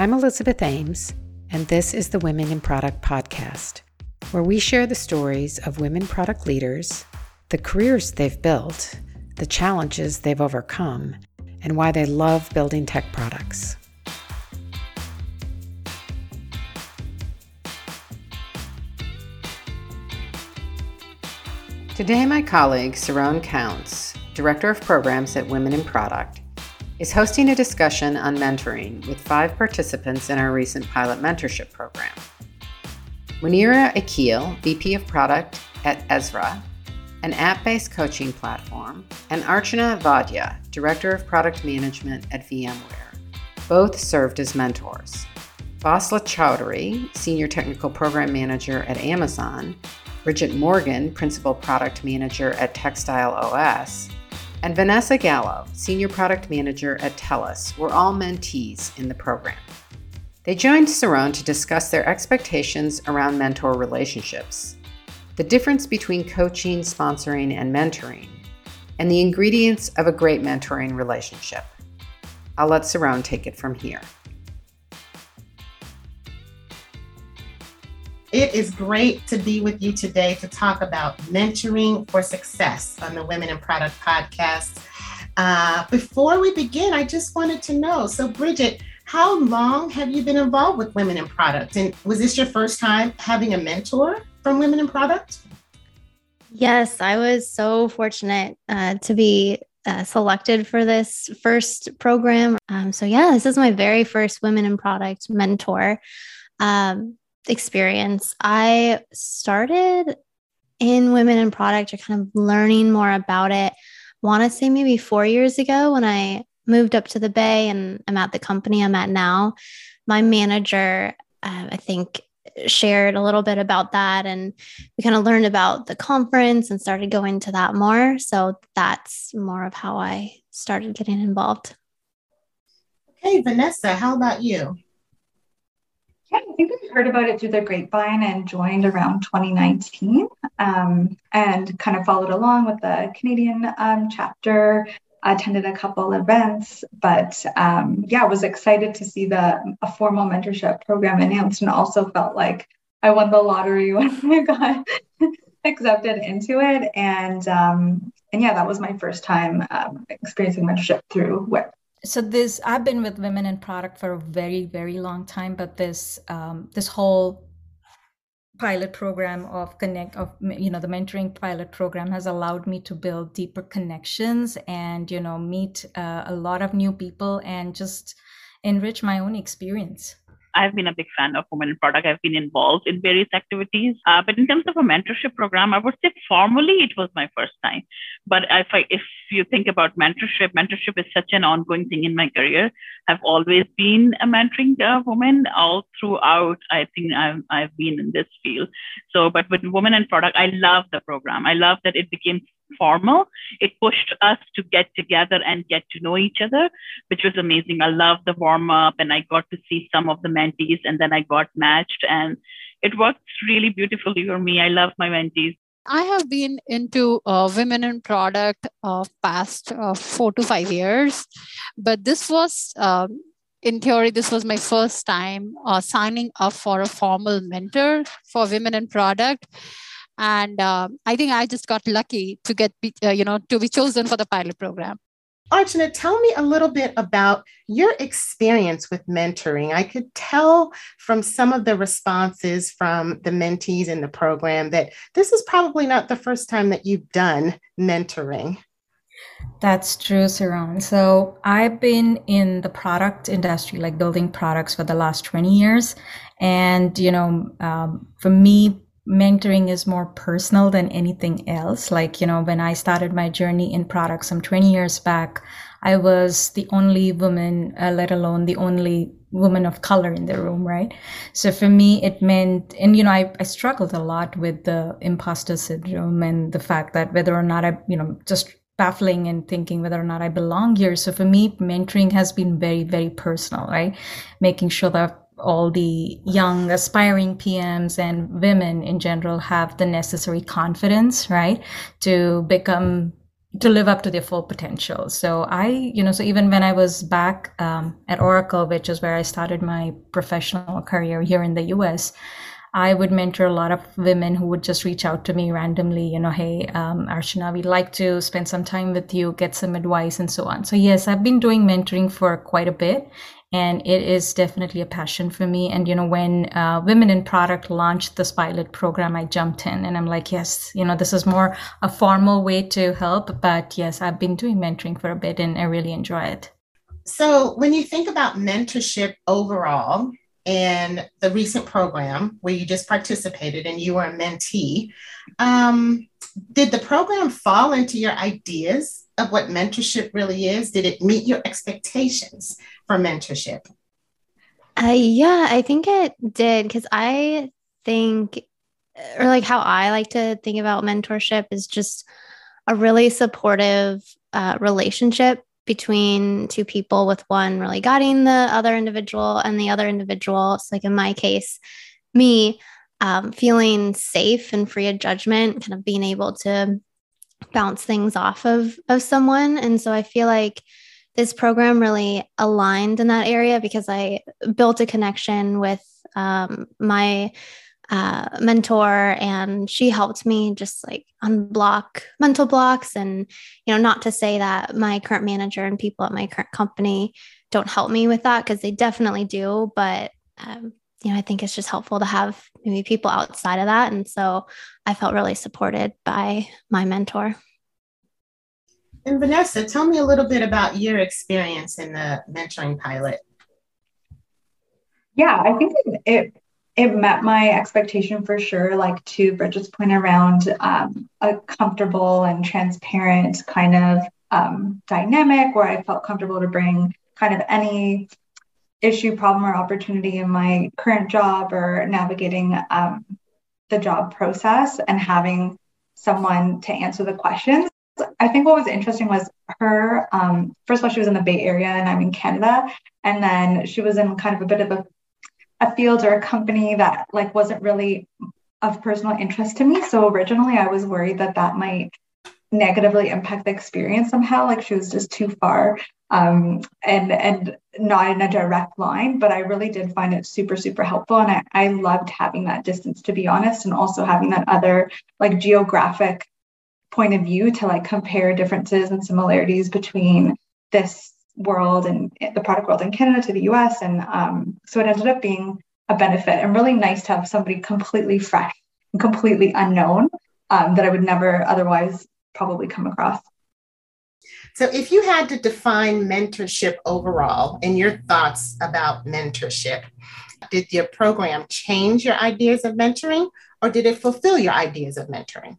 I'm Elizabeth Ames, and this is the Women in Product podcast, where we share the stories of women product leaders, the careers they've built, the challenges they've overcome, and why they love building tech products. Today, my colleague, Saron Counts, Director of Programs at Women in Product, is hosting a discussion on mentoring with five participants in our recent pilot mentorship program. Munira Akil, VP of Product at Ezra, an app based coaching platform, and Archana Vaidya, Director of Product Management at VMware. Both served as mentors. Basla Chowdhury, Senior Technical Program Manager at Amazon, Bridget Morgan, Principal Product Manager at Textile OS, and Vanessa Gallo, Senior Product Manager at TELUS, were all mentees in the program. They joined Saron to discuss their expectations around mentor relationships, the difference between coaching, sponsoring, and mentoring, and the ingredients of a great mentoring relationship. I'll let Saron take it from here. It is great to be with you today to talk about mentoring for success on the Women in Product podcast. Uh, before we begin, I just wanted to know so, Bridget, how long have you been involved with Women in Product? And was this your first time having a mentor from Women in Product? Yes, I was so fortunate uh, to be uh, selected for this first program. Um, so, yeah, this is my very first Women in Product mentor. Um, experience. I started in women in product or kind of learning more about it. Want to say maybe four years ago when I moved up to the Bay and I'm at the company I'm at now. My manager, uh, I think, shared a little bit about that and we kind of learned about the conference and started going to that more. So that's more of how I started getting involved. Okay, Vanessa, how about you? Yeah, I think we heard about it through the grapevine and joined around 2019 um, and kind of followed along with the Canadian um, chapter, attended a couple events, but um, yeah, was excited to see the a formal mentorship program announced and also felt like I won the lottery when I got accepted into it. And um, and yeah, that was my first time um, experiencing mentorship through WIP so this i've been with women in product for a very very long time but this um, this whole pilot program of connect of you know the mentoring pilot program has allowed me to build deeper connections and you know meet uh, a lot of new people and just enrich my own experience I've been a big fan of Women in Product. I've been involved in various activities. Uh, but in terms of a mentorship program, I would say formally it was my first time. But if I, if you think about mentorship, mentorship is such an ongoing thing in my career. I've always been a mentoring uh, woman all throughout. I think I've, I've been in this field. So, but with Women in Product, I love the program. I love that it became formal. It pushed us to get together and get to know each other, which was amazing. I loved the warm up and I got to see some of the mentees and then I got matched and it worked really beautifully for me. I love my mentees. I have been into uh, women in product uh, past uh, four to five years, but this was, um, in theory, this was my first time uh, signing up for a formal mentor for women in product and uh, i think i just got lucky to get uh, you know to be chosen for the pilot program Archana, tell me a little bit about your experience with mentoring. I could tell from some of the responses from the mentees in the program that this is probably not the first time that you've done mentoring. That's true, Saron. So I've been in the product industry, like building products for the last 20 years. And, you know, um, for me, mentoring is more personal than anything else. Like, you know, when I started my journey in products some 20 years back, I was the only woman, uh, let alone the only woman of color in the room, right? So for me, it meant, and you know, I, I struggled a lot with the imposter syndrome and the fact that whether or not I, you know, just baffling and thinking whether or not I belong here. So for me, mentoring has been very, very personal, right? Making sure that all the young aspiring PMs and women in general have the necessary confidence, right, to become to live up to their full potential. So I, you know, so even when I was back um, at Oracle, which is where I started my professional career here in the U.S., I would mentor a lot of women who would just reach out to me randomly, you know, hey, um, Archana, we'd like to spend some time with you, get some advice, and so on. So, yes, I've been doing mentoring for quite a bit, and it is definitely a passion for me. And, you know, when uh, Women in Product launched this pilot program, I jumped in and I'm like, yes, you know, this is more a formal way to help. But yes, I've been doing mentoring for a bit and I really enjoy it. So, when you think about mentorship overall, and the recent program where you just participated and you were a mentee. Um, did the program fall into your ideas of what mentorship really is? Did it meet your expectations for mentorship? Uh, yeah, I think it did because I think, or like how I like to think about mentorship is just a really supportive uh, relationship between two people with one really guiding the other individual and the other individual so like in my case me um, feeling safe and free of judgment kind of being able to bounce things off of of someone and so i feel like this program really aligned in that area because i built a connection with um, my uh, mentor and she helped me just like unblock mental blocks and you know not to say that my current manager and people at my current company don't help me with that because they definitely do but um, you know i think it's just helpful to have maybe people outside of that. And so i felt really supported by my mentor and vanessa tell me a little bit about your experience in the mentoring pilot yeah i think it it met my expectation for sure. Like to Bridget's point around um, a comfortable and transparent kind of um, dynamic where I felt comfortable to bring kind of any issue, problem, or opportunity in my current job or navigating um, the job process and having someone to answer the questions. I think what was interesting was her. Um, first of all, she was in the Bay Area and I'm in Canada, and then she was in kind of a bit of a a field or a company that like wasn't really of personal interest to me. So originally I was worried that that might negatively impact the experience somehow like she was just too far um, and and not in a direct line but i really did find it super super helpful and I, I loved having that distance to be honest and also having that other like geographic point of view to like compare differences and similarities between this world and the product world in Canada to the US. And um, so it ended up being a benefit and really nice to have somebody completely fresh and completely unknown um, that I would never otherwise probably come across. So, if you had to define mentorship overall and your thoughts about mentorship, did your program change your ideas of mentoring or did it fulfill your ideas of mentoring?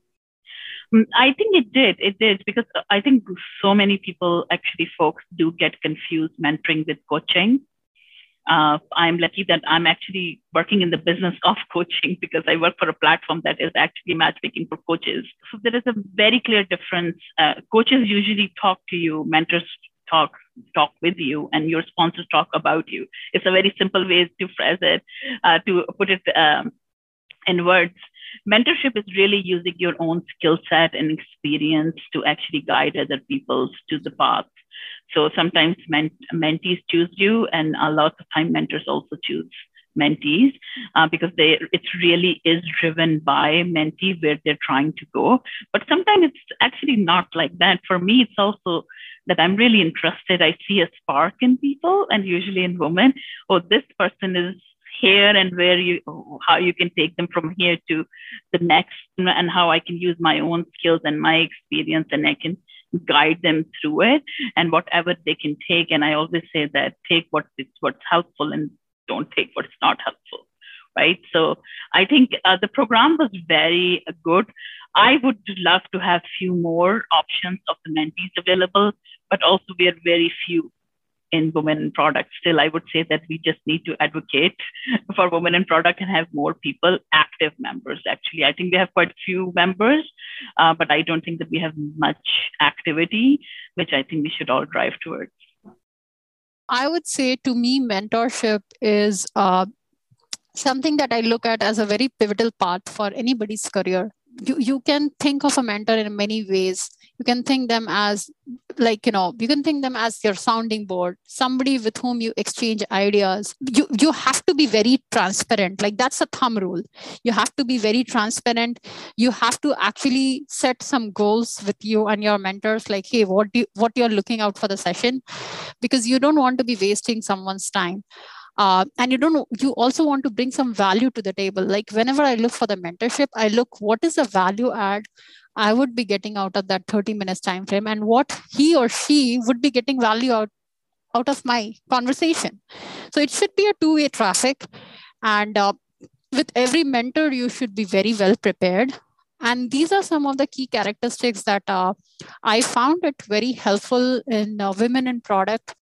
Mm, I think it did. It did because I think so many people, actually, folks do get confused mentoring with coaching. Uh, I'm lucky that I'm actually working in the business of coaching because I work for a platform that is actually matchmaking for coaches. So there is a very clear difference. Uh, coaches usually talk to you, mentors talk talk with you, and your sponsors talk about you. It's a very simple way to phrase it, uh, to put it um, in words mentorship is really using your own skill set and experience to actually guide other people to the path. So sometimes ment- mentees choose you, and a lot of time mentors also choose mentees uh, because they it really is driven by mentee where they're trying to go. But sometimes it's actually not like that. For me, it's also that I'm really interested. I see a spark in people, and usually in women. Oh, this person is here and where you how you can take them from here to the next and how i can use my own skills and my experience and i can guide them through it and whatever they can take. And i always say that take what is what's helpful and don't take what's not helpful right? So i think uh, the program was very uh, good. I would love to have few more options of the mentees available but also we are very few in women in product. Still, I would say that we just need to advocate for women in product and have more people, active members. Actually, I think we have quite few members, uh, but I don't think that we have much activity, which I think we should all drive towards. I would say to me, mentorship is uh, something that I look at as a very pivotal part for anybody's career you, you can think of a mentor in many ways. You can think them as like you know you can think them as your sounding board somebody with whom you exchange ideas. You you have to be very transparent. Like that's a thumb rule. You have to be very transparent. You have to actually set some goals with you and your mentors like hey what do you, what you're looking out for the session? Because you don't want to be wasting someone's time uh, and you don't you also want to bring some value to the table. Like whenever i look for the mentorship i look what is the value add i would be getting out of that 30 minutes time frame and what he or she would be getting value out out of my conversation. So it should be a two way traffic and uh, with every mentor you should be very well prepared. And these are some of the key characteristics that uh, i found it very helpful in uh, women in product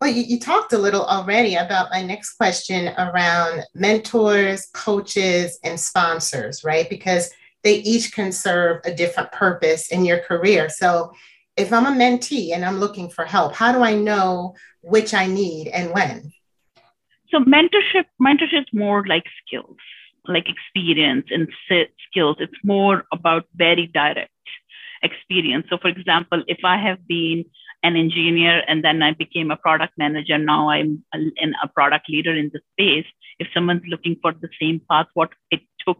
well, you, you, talked a little already about my next question around mentors, coaches, and sponsors, right? Because they each can serve a different purpose in your career. So, if I'm a mentee and I'm looking for help, how do I know which I need and when? So, mentorship, mentorship is more like skills, like experience and skills. It's more about very direct experience. So, for example, if I have been an engineer and then I became a product manager. Now I'm a, a product leader in the space. If someone's looking for the same path, what it took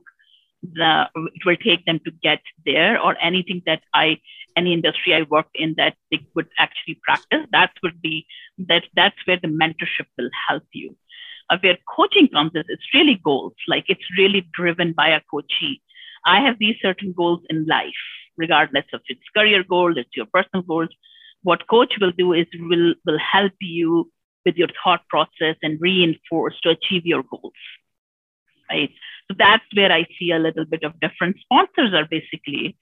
the it will take them to get there or anything that I any industry I worked in that they would actually practice, that would be that that's where the mentorship will help you. Uh, where coaching comes is it's really goals, like it's really driven by a coachee. I have these certain goals in life, regardless of its career goals, it's your personal goals what coach will do is will will help you with your thought process and reinforce to achieve your goals right? So that's where i see a little bit of different sponsors are basically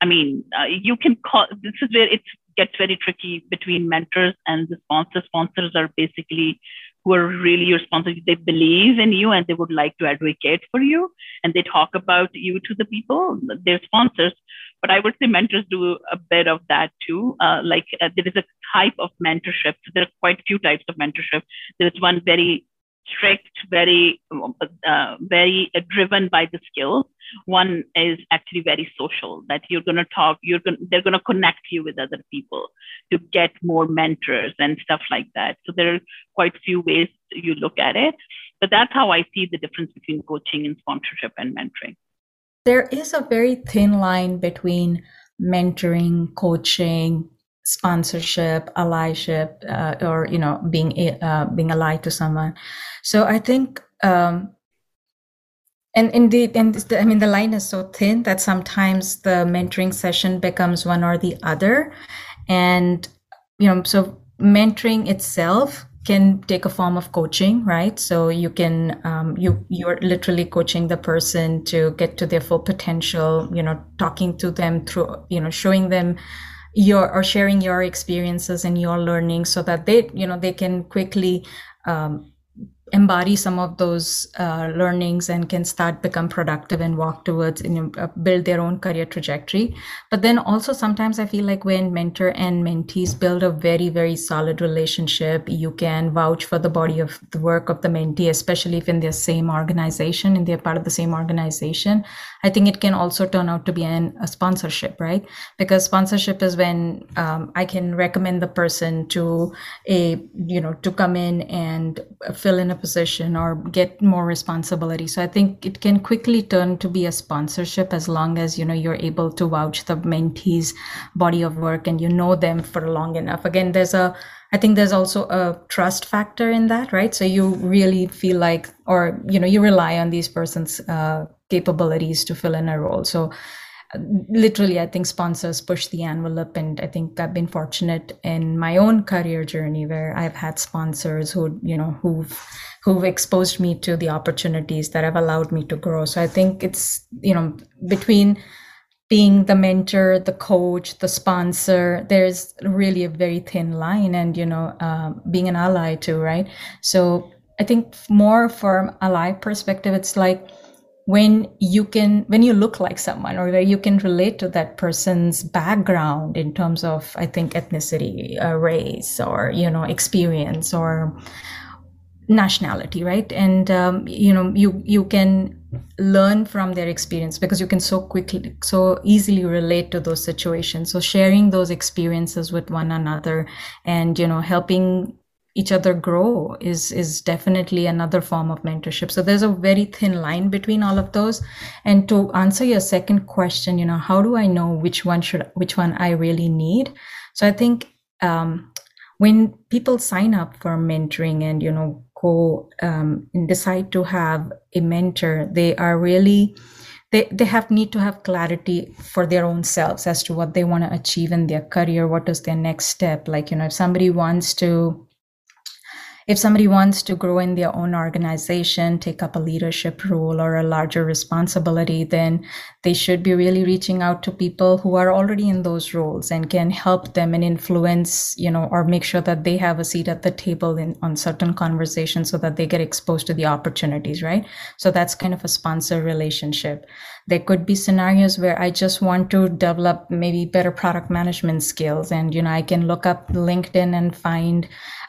i mean uh, you can call this is where it gets very tricky between mentors and the sponsors. Sponsors are basically who are really your sponsors. They believe in you and they would like to advocate for you and they talk about you to the people they're sponsors but I would say mentors do a bit of that too. Uh, like uh, there is a type of mentorship. There are quite a few types of mentorship. There is one very strict, very, uh, very driven by the skills. One is actually very social. That you're going to talk. You're going. They're going to connect you with other people to get more mentors and stuff like that. So there are quite a few ways you look at it. But that's how I see the difference between coaching and sponsorship and mentoring there is a very thin line between mentoring, coaching, sponsorship, allyship, uh, or you know, being uh, being allied to someone. So I think, um, and indeed, and I mean, the line is so thin that sometimes the mentoring session becomes one or the other, and you know, so mentoring itself can take a form of coaching right? So you can um, you you're literally coaching the person to get to their full potential you know talking to them through you know showing them your or sharing your experiences and your learning so that they you know they can quickly um, embody some of those uh, learnings and can start become productive and walk towards you know, uh, build their own career trajectory. But then also sometimes i feel like when mentor and mentees build a very very solid relationship you can vouch for the body of the work of the mentee especially if in the same organization and they're part of the same organization. I think it can also turn out to be an, a sponsorship right? Because sponsorship is when um, i can recommend the person to a you know to come in and fill in a position or get more responsibility. So i think it can quickly turn to be a sponsorship as long as you know you're able to vouch the mentee's body of work and you know them for long enough. Again there's a i think there's also a trust factor in that right? So you really feel like or you know you rely on these persons uh, capabilities to fill in a role. So literally i think sponsors push the envelope and i think i've been fortunate in my own career journey where i've had sponsors who you know who've who've exposed me to the opportunities that have allowed me to grow. So i think it's you know between being the mentor the coach the sponsor there's really a very thin line and you know uh, being an ally too right? So i think more from ally perspective it's like when you can when you look like someone or where you can relate to that person's background in terms of i think ethnicity uh, race or you know experience or nationality right? And um, you know you you can learn from their experience because you can so quickly so easily relate to those situations. So sharing those experiences with one another and you know helping each other grow is is definitely another form of mentorship. So there's a very thin line between all of those. And to answer your second question you know how do i know which one should which one i really need? So i think um, when people sign up for mentoring and you know go um, and decide to have a mentor they are really they, they have need to have clarity for their own selves as to what they want to achieve in their career what is their next step. Like you know if somebody wants to if somebody wants to grow in their own organization, take up a leadership role or a larger responsibility, then they should be really reaching out to people who are already in those roles and can help them and influence, you know, or make sure that they have a seat at the table in on certain conversations so that they get exposed to the opportunities, right? So that's kind of a sponsor relationship. There could be scenarios where I just want to develop maybe better product management skills and you know, I can look up LinkedIn and find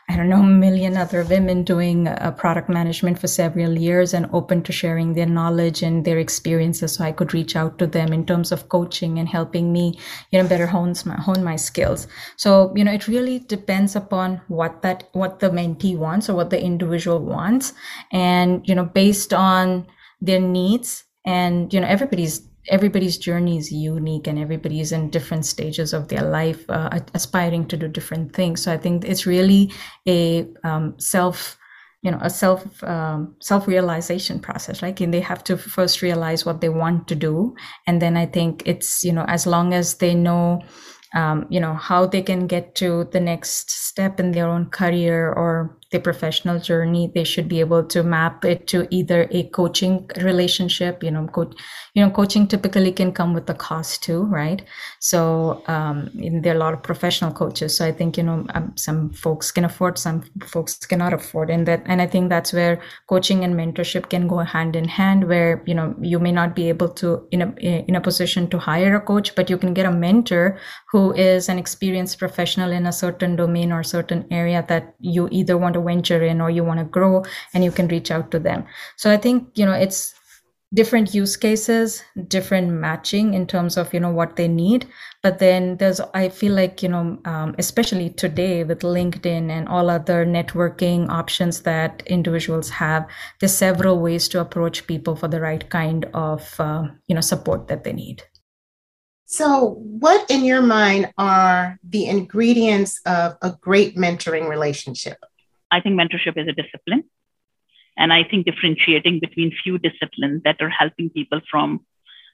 I don't know, a million other women doing uh, product management for several years and open to sharing their knowledge and their experiences. So I could reach out to them in terms of coaching and helping me, you know, better hone my, hone my skills. So, you know, it really depends upon what that, what the mentee wants or what the individual wants. And, you know, based on their needs and, you know, everybody's everybody's journey is unique and everybody is in different stages of their life uh, aspiring to do different things. So i think it's really a um, self you know a self um, self realization process right? And they have to first realize what they want to do. And then i think it's you know as long as they know um, you know how they can get to the next step in their own career or their professional journey they should be able to map it to either a coaching relationship you know you know coaching typically can come with a cost too right? So um, there are a lot of professional coaches so i think you know um, some folks can afford some folks cannot afford and that and i think that's where coaching and mentorship can go hand in hand where you know you may not be able to in a in a position to hire a coach but you can get a mentor who is an experienced professional in a certain domain or certain area that you either want to to venture in or you want to grow and you can reach out to them. So i think you know it's different use cases different matching in terms of you know what they need. But then there's i feel like you know um, especially today with linkedin and all other networking options that individuals have there's several ways to approach people for the right kind of uh, you know support that they need. So, what in your mind are the ingredients of a great mentoring relationship? I think mentorship is a discipline. And I think differentiating between few disciplines that are helping people from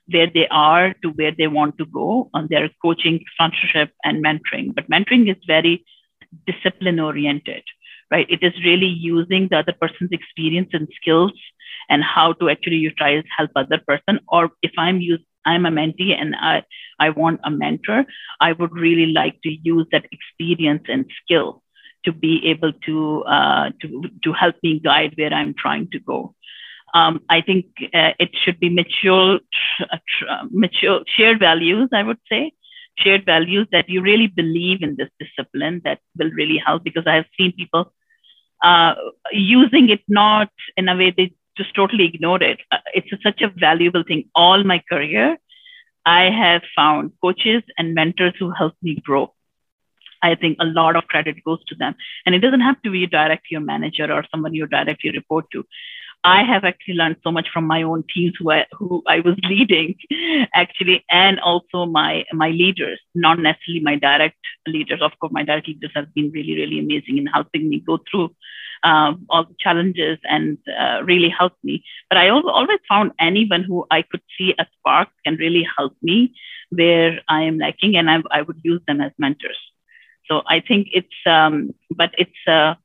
where they are to where they want to go on their coaching, sponsorship, and mentoring. But mentoring is very discipline oriented, right? It is really using the other person's experience and skills and how to actually utilize help other person. Or if I'm use I'm a mentee and I, I want a mentor, I would really like to use that experience and skill to be able to uh, to to help me guide where I'm trying to go. Um, I think uh, it should be mature, mature shared values. I would say shared values that you really believe in this discipline that will really help because I have seen people uh, using it not in a way they just totally ignore it. Uh, it's a, such a valuable thing. All my career, I have found coaches and mentors who help me grow. I think a lot of credit goes to them. And it doesn't have to be direct your manager or someone you directly report to. I have actually learned so much from my own teams who I, who I was leading, actually, and also my my leaders, not necessarily my direct leaders. Of course, my direct leaders have been really, really amazing in helping me go through um, all the challenges and uh, really helped me. But I always found anyone who I could see a spark can really help me where I am lacking, and I, I would use them as mentors. So I think it's, um, but it's, uh,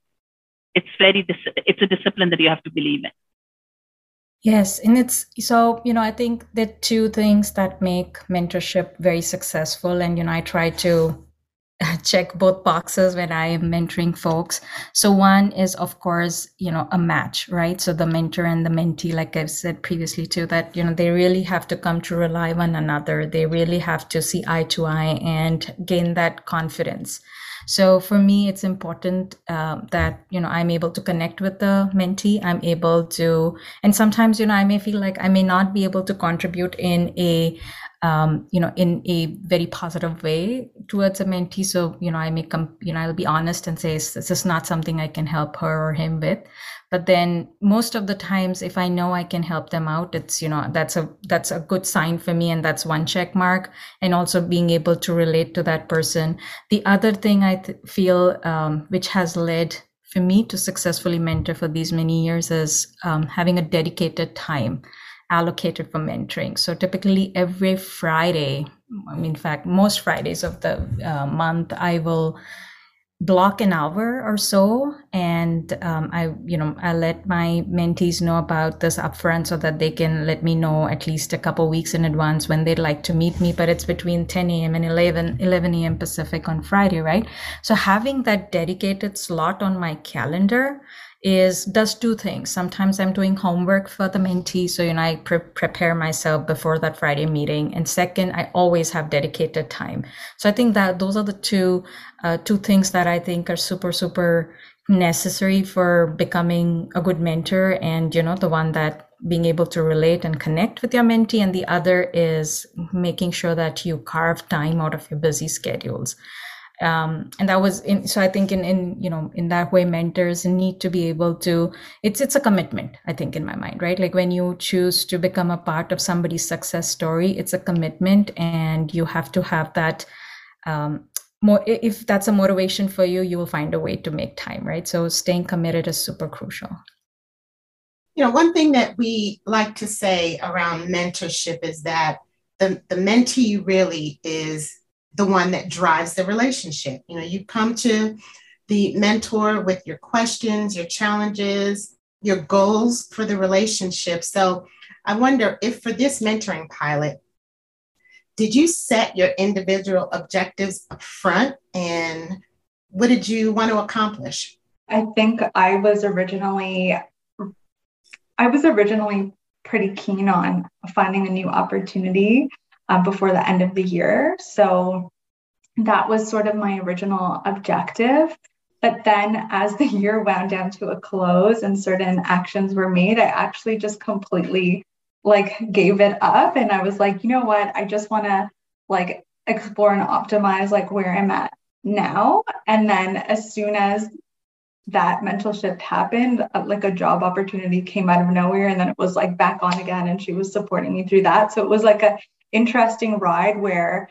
it's very, dis- it's a discipline that you have to believe in. Yes, and it's so, you know, I think the two things that make mentorship very successful. And, you know, I try to check both boxes when I am mentoring folks. So one is of course, you know, a match, right? So the mentor and the mentee, like I've said previously too, that, you know, they really have to come to rely one another. They really have to see eye to eye and gain that confidence. So for me, it's important uh, that you know I'm able to connect with the mentee. I'm able to, and sometimes you know I may feel like I may not be able to contribute in a um, you know, in a very positive way towards a mentee. So, you know, I may come, you know, I'll be honest and say, this is not something I can help her or him with. But then most of the times, if I know I can help them out, it's, you know, that's a, that's a good sign for me. And that's one check mark. And also being able to relate to that person. The other thing I th- feel, um, which has led for me to successfully mentor for these many years is um, having a dedicated time allocated for mentoring. So typically every Friday, I mean, in fact, most Fridays of the uh, month, I will block an hour or so and um, i you know i let my mentees know about this upfront so that they can let me know at least a couple weeks in advance when they'd like to meet me but it's between 10 a.m and 11 11 a.m pacific on friday right so having that dedicated slot on my calendar is does two things. Sometimes I'm doing homework for the mentee, so you know I pre- prepare myself before that Friday meeting. And second, I always have dedicated time. So I think that those are the two uh, two things that I think are super super necessary for becoming a good mentor. And you know the one that being able to relate and connect with your mentee, and the other is making sure that you carve time out of your busy schedules um, and that was in so i think in in you know in that way mentors need to be able to it's it's a commitment i think in my mind right? Like when you choose to become a part of somebody's success story it's a commitment and you have to have that um, more if that's a motivation for you you will find a way to make time right? So staying committed is super crucial. You know one thing that we like to say around mentorship is that the, the mentee really is the one that drives the relationship. You know, you come to the mentor with your questions, your challenges, your goals for the relationship. So I wonder if for this mentoring pilot, did you set your individual objectives up front and what did you want to accomplish? I think I was originally I was originally pretty keen on finding a new opportunity uh, before the end of the year. So that was sort of my original objective. But then, as the year wound down to a close and certain actions were made, I actually just completely like gave it up. And I was like, you know what? I just want to like explore and optimize like where I'm at now. And then, as soon as that mental shift happened, uh, like a job opportunity came out of nowhere. And then it was like back on again. And she was supporting me through that. So it was like a interesting ride where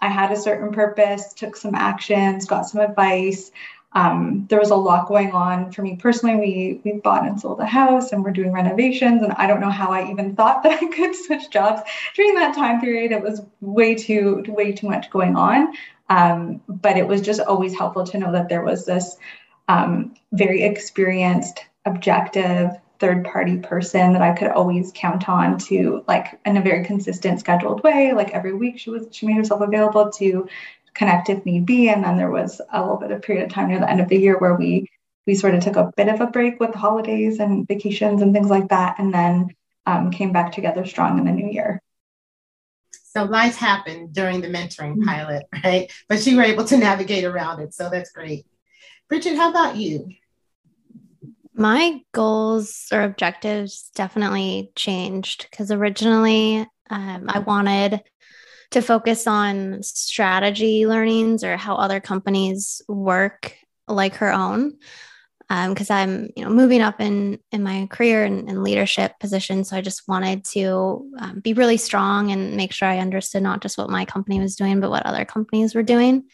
I had a certain purpose, took some actions, got some advice. Um, there was a lot going on for me personally. We we bought and sold a house, and we're doing renovations. And I don't know how I even thought that I could switch jobs during that time period. It was way too way too much going on. Um, but it was just always helpful to know that there was this um, very experienced, objective, third party person that I could always count on to like in a very consistent scheduled way. Like every week she was she made herself available to connect if need be. And then there was a little bit of period of time near the end of the year where we we sort of took a bit of a break with holidays and vacations and things like that, and then um, came back together strong in the new year. So life happened during the mentoring mm-hmm. pilot, right? But you were able to navigate around it. So that's great. Bridget, how about you? My goals or objectives definitely changed because originally um, I wanted to focus on strategy learnings or how other companies work like her own because um, I'm you know moving up in in my career and, and leadership position. So I just wanted to um, be really strong and make sure I understood not just what my company was doing, but what other companies were doing.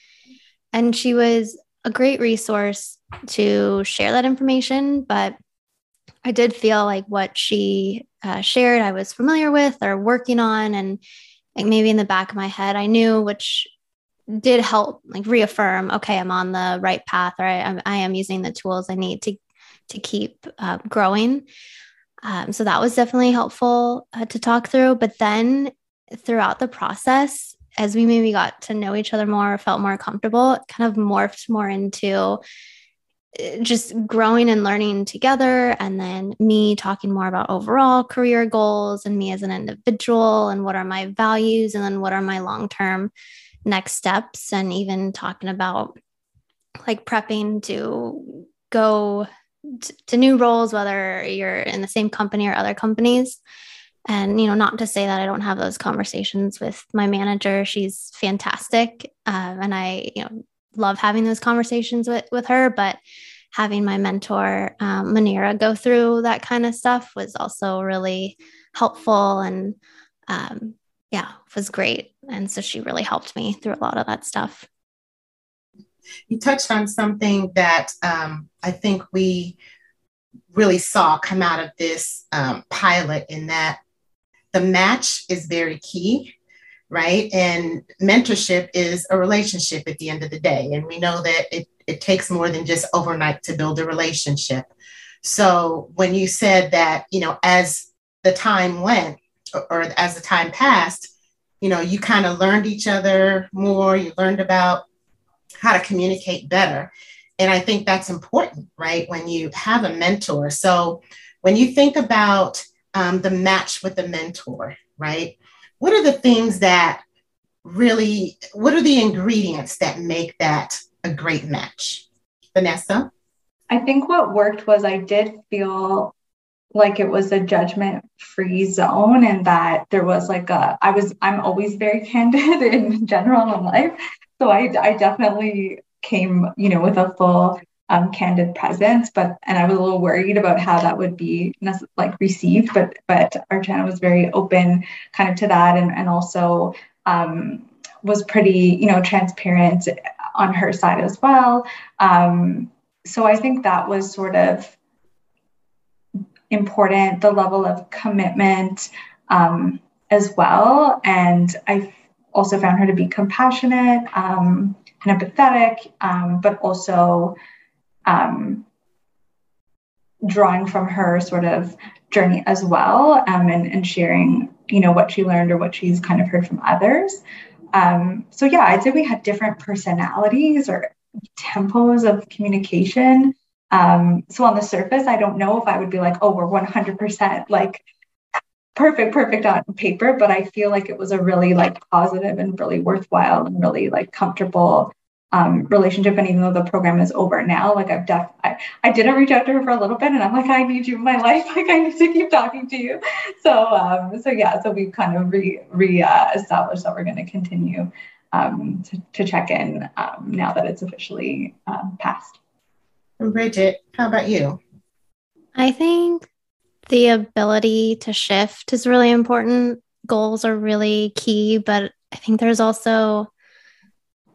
And she was a great resource to share that information, but I did feel like what she uh, shared, I was familiar with or working on, and like maybe in the back of my head, I knew, which did help like reaffirm, okay, I'm on the right path, or I, I am using the tools I need to to keep uh, growing. Um, so that was definitely helpful uh, to talk through. But then throughout the process, as we maybe got to know each other more, felt more comfortable, kind of morphed more into uh, just growing and learning together. And then me talking more about overall career goals and me as an individual and what are my values and then what are my long term next steps. And even talking about like prepping to go to new roles, whether you're in the same company or other companies. And, you know, not to say that I don't have those conversations with my manager. She's fantastic. Um, and I, you know, love having those conversations with, with her. But having my mentor, um, Munira, go through that kind of stuff was also really helpful. And um, yeah, was great. And so she really helped me through a lot of that stuff. You touched on something that um, I think we really saw come out of this um, pilot in that the match is very key, right? And mentorship is a relationship at the end of the day. And we know that it, it takes more than just overnight to build a relationship. So when you said that, you know, as the time went or, or as the time passed, you know, you kind of learned each other more, you learned about how to communicate better. And I think that's important, right? When you have a mentor. So when you think about um, the match with the mentor, right? What are the things that really, what are the ingredients that make that a great match? Vanessa? I think what worked was I did feel like it was a judgment free zone and that there was like a i was i'm always very candid in general in life so i i definitely came you know with a full um, candid presence but and i was a little worried about how that would be like received but but Archana was very open kind of to that and and also um, was pretty you know transparent on her side as well um, so i think that was sort of important the level of commitment um, as well. And I also found her to be compassionate um, and empathetic, um, but also um, drawing from her sort of journey as well um, and, and sharing, you know, what she learned or what she's kind of heard from others. Um, so yeah, I'd say we had different personalities or tempos of communication um, so on the surface, I don't know if I would be like, oh, we're 100% like perfect, perfect on paper, but I feel like it was a really like positive and really worthwhile and really like comfortable um, relationship. And even though the program is over now, like I've def I, I didn't reach out to her for a little bit and I'm like, I need you in my life. Like I need to keep talking to you. So, um, so yeah, so we've kind of re, re uh, established that we're going to continue um, to, to check in um, now that it's officially um, passed. And Bridget, how about you? I think the ability to shift is really important. Goals are really key, but I think there's also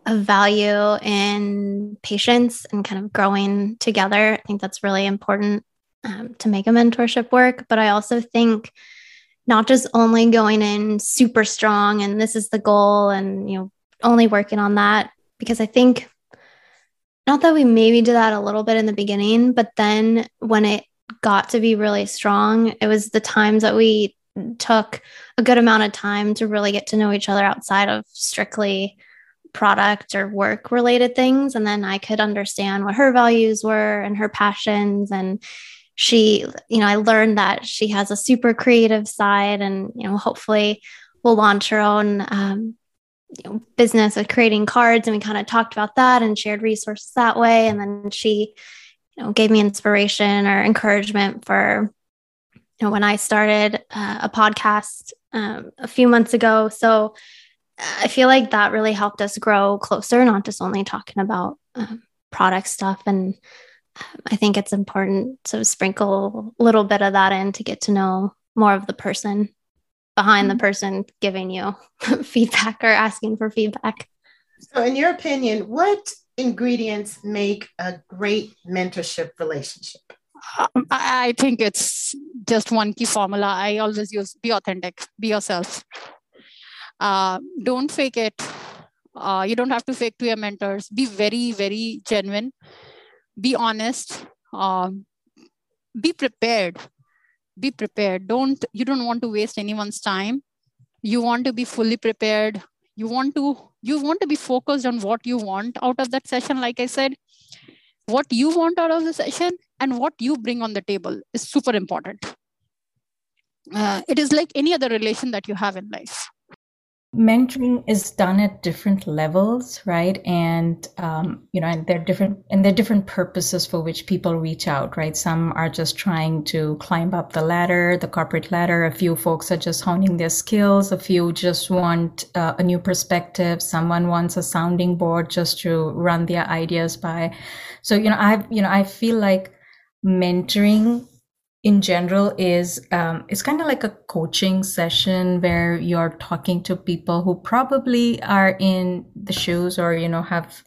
a value in patience and kind of growing together. I think that's really important um, to make a mentorship work. But I also think not just only going in super strong and this is the goal and you know only working on that because I think not that we maybe did that a little bit in the beginning, but then when it got to be really strong, it was the times that we took a good amount of time to really get to know each other outside of strictly product or work related things. And then I could understand what her values were and her passions. And she, you know, I learned that she has a super creative side and, you know, hopefully we'll launch her own um, you know, business of creating cards and we kind of talked about that and shared resources that way and then she you know gave me inspiration or encouragement for you know when i started uh, a podcast um, a few months ago so i feel like that really helped us grow closer not just only talking about um, product stuff and um, i think it's important to sprinkle a little bit of that in to get to know more of the person behind the mm-hmm. person giving you feedback or asking for feedback. So, in your opinion, what ingredients make a great mentorship relationship? Um, I think it's just one key formula. I always use be authentic, be yourself. Uh, don't fake it. Uh, you don't have to fake to your mentors. Be very, very genuine. Be honest. Um, be prepared be prepared don't you don't want to waste anyone's time you want to be fully prepared you want to you want to be focused on what you want out of that session like i said what you want out of the session and what you bring on the table is super important uh, it is like any other relation that you have in life mentoring is done at different levels right? And um, you know and there are different and there are different purposes for which people reach out right? Some are just trying to climb up the ladder the corporate ladder. A few folks are just honing their skills. A few just want uh, a new perspective. Someone wants a sounding board just to run their ideas by. So you know i you know i feel like mentoring in general is um, it's kind of like a coaching session where you're talking to people who probably are in the shoes or you know have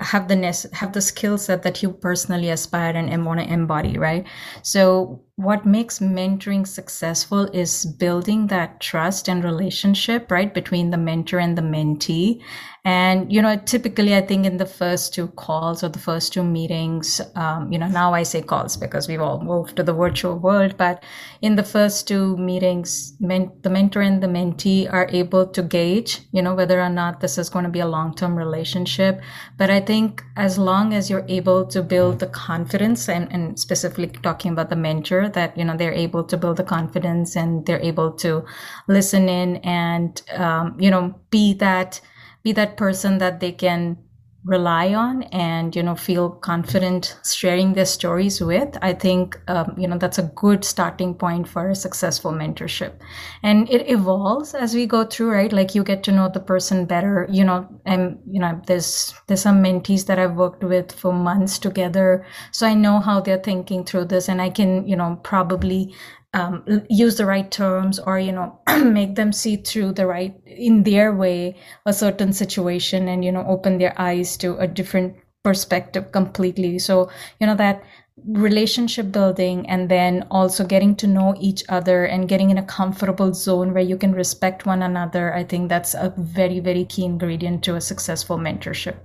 have the have the skill set that you personally aspire and, and want to embody right? So what makes mentoring successful is building that trust and relationship right between the mentor and the mentee. And you know typically i think in the first two calls or the first two meetings um, you know now i say calls because we've all moved to the virtual world but in the first two meetings men- the mentor and the mentee are able to gauge you know whether or not this is going to be a long-term relationship. But i think as long as you're able to build the confidence and, and specifically talking about the mentor that you know they're able to build the confidence and they're able to listen in and um, you know be that be that person that they can rely on and you know feel confident sharing their stories with i think um, you know that's a good starting point for a successful mentorship. And it evolves as we go through right? Like you get to know the person better. You know and you know there's there's some mentees that i've worked with for months together. So i know how they're thinking through this and i can you know probably um, use the right terms or you know make them see through the right in their way a certain situation and you know open their eyes to a different perspective completely. So you know that relationship building and then also getting to know each other and getting in a comfortable zone where you can respect one another i think that's a very very key ingredient to a successful mentorship.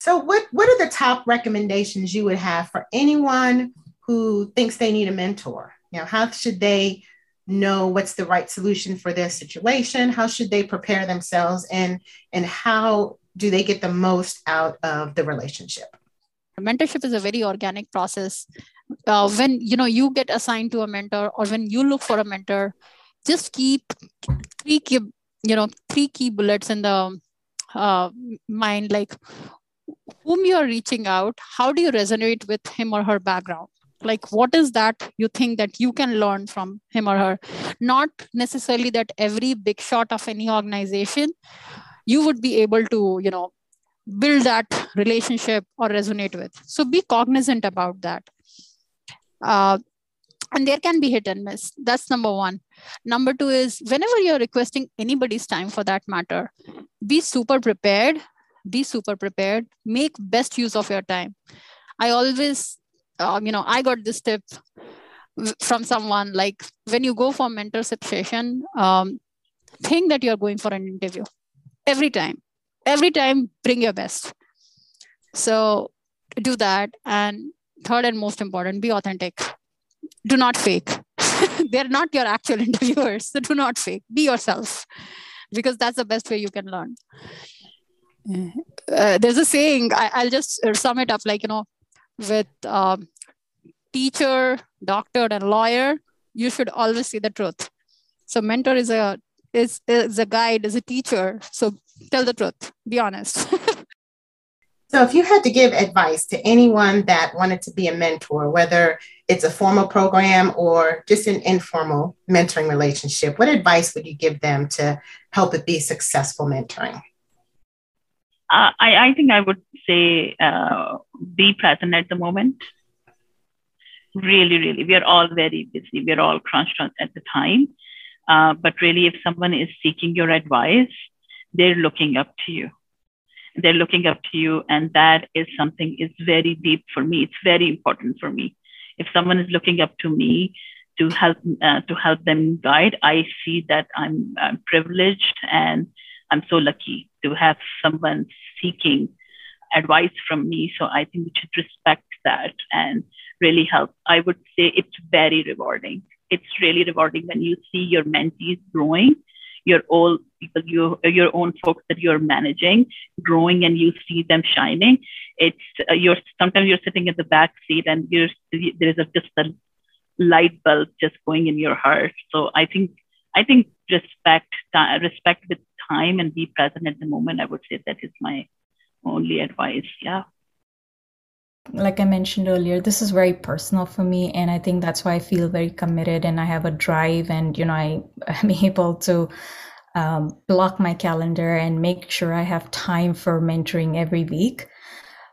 So what what are the top recommendations you would have for anyone who thinks they need a mentor you know, how should they know what's the right solution for their situation? How should they prepare themselves and and how do they get the most out of the relationship? Mentorship is a very organic process. Uh, when you know you get assigned to a mentor or when you look for a mentor, just keep three key, you know three key bullets in the uh, mind like whom you are reaching out how do you resonate with him or her background like what is that you think that you can learn from him or her? Not necessarily that every big shot of any organization you would be able to you know build that relationship or resonate with. So be cognizant about that. Uh, and there can be hit and miss. That's number one. Number two is whenever you're requesting anybody's time for that matter be super prepared be super prepared make best use of your time. I always um, you know, I got this tip from someone like when you go for mentorship session, um, think that you're going for an interview every time. Every time, bring your best. So do that. And third and most important, be authentic. Do not fake. They're not your actual interviewers. So do not fake. Be yourself because that's the best way you can learn. Uh, there's a saying, I, will just sum it up like, you know, with um, teacher, doctor, and lawyer, you should always see the truth. So mentor is a is, is a guide, is a teacher. So tell the truth, be honest. so if you had to give advice to anyone that wanted to be a mentor, whether it's a formal program or just an informal mentoring relationship, what advice would you give them to help it be successful mentoring? Uh, I, I think I would say uh, be present at the moment. Really, really, we are all very busy. We are all crunched at the time. Uh, but really, if someone is seeking your advice, they're looking up to you. They're looking up to you, and that is something is very deep for me. It's very important for me. If someone is looking up to me to help uh, to help them guide, I see that I'm, I'm privileged and I'm so lucky to have someone seeking advice from me. So I think we should respect that and really help. I would say it's very rewarding. It's really rewarding when you see your mentees growing, your old people, you, your own folks that you're managing growing, and you see them shining. It's uh, you're sometimes you're sitting in the back seat and you're there's a, just a light bulb just going in your heart. So I think I think respect respect with time and be present at the moment. I would say that is my only advice. Yeah. Like I mentioned earlier, this is very personal for me. And I think that's why I feel very committed and I have a drive and, you know, I, I'm able to um, block my calendar and make sure I have time for mentoring every week.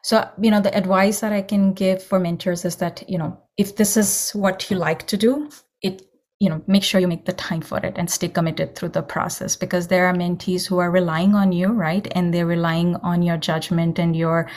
So, you know, the advice that I can give for mentors is that, you know, if this is what you like to do, it you know make sure you make the time for it and stay committed through the process because there are mentees who are relying on you right? And they're relying on your judgment and your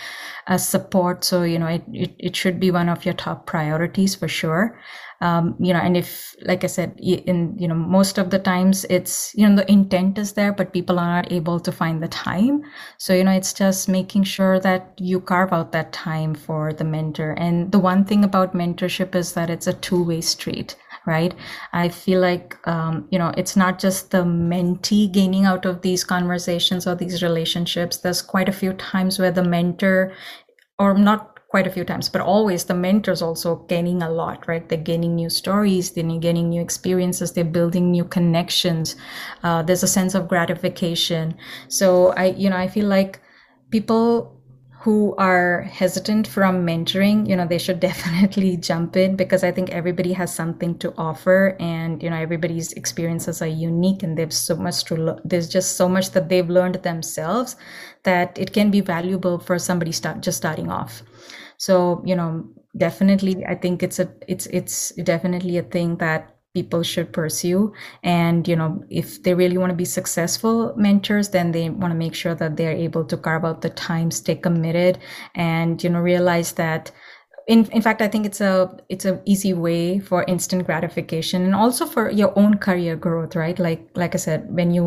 uh, support. So you know it, it, it should be one of your top priorities for sure. Um, you know and if like i said in you know most of the times it's you know the intent is there but people are not able to find the time. So you know it's just making sure that you carve out that time for the mentor. And the one thing about mentorship is that it's a two-way street right? I feel like um, you know it's not just the mentee gaining out of these conversations or these relationships. There's quite a few times where the mentor or not quite a few times but always the mentors also gaining a lot right? They're gaining new stories they're gaining new experiences they're building new connections. Uh, there's a sense of gratification. So i you know i feel like people who are hesitant from mentoring, you know, they should definitely jump in because I think everybody has something to offer and, you know, everybody's experiences are unique and there's so much to, lo- there's just so much that they've learned themselves that it can be valuable for somebody start just starting off. So, you know, definitely, I think it's a, it's, it's definitely a thing that people should pursue. And you know if they really want to be successful mentors then they want to make sure that they're able to carve out the time stay committed and you know realize that in, in fact i think it's a it's an easy way for instant gratification and also for your own career growth right? Like like i said when you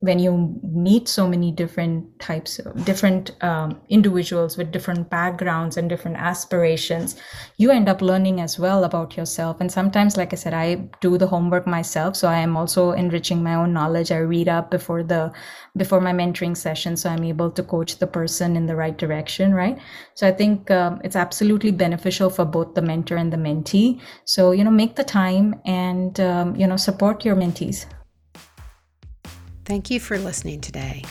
when you meet so many different types of different um, individuals with different backgrounds and different aspirations you end up learning as well about yourself. And sometimes like i said i do the homework myself so i am also enriching my own knowledge. I read up before the before my mentoring session so i'm able to coach the person in the right direction right? So i think um, it's absolutely beneficial for both the mentor and the mentee. So you know make the time and um, you know support your mentees Thank you for listening today.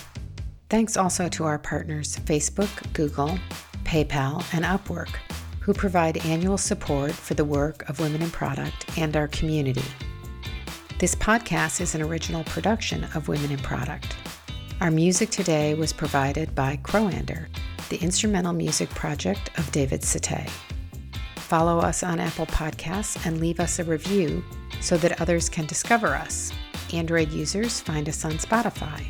Thanks also to our partners Facebook, Google, PayPal, and Upwork, who provide annual support for the work of Women in Product and our community. This podcast is an original production of Women in Product. Our music today was provided by Crowander, the instrumental music project of David Sate. Follow us on Apple Podcasts and leave us a review so that others can discover us. Android users, find us on Spotify.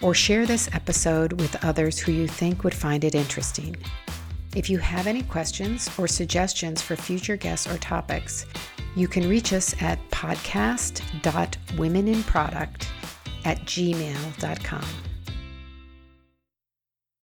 Or share this episode with others who you think would find it interesting. If you have any questions or suggestions for future guests or topics, you can reach us at podcast.womeninproduct at gmail.com.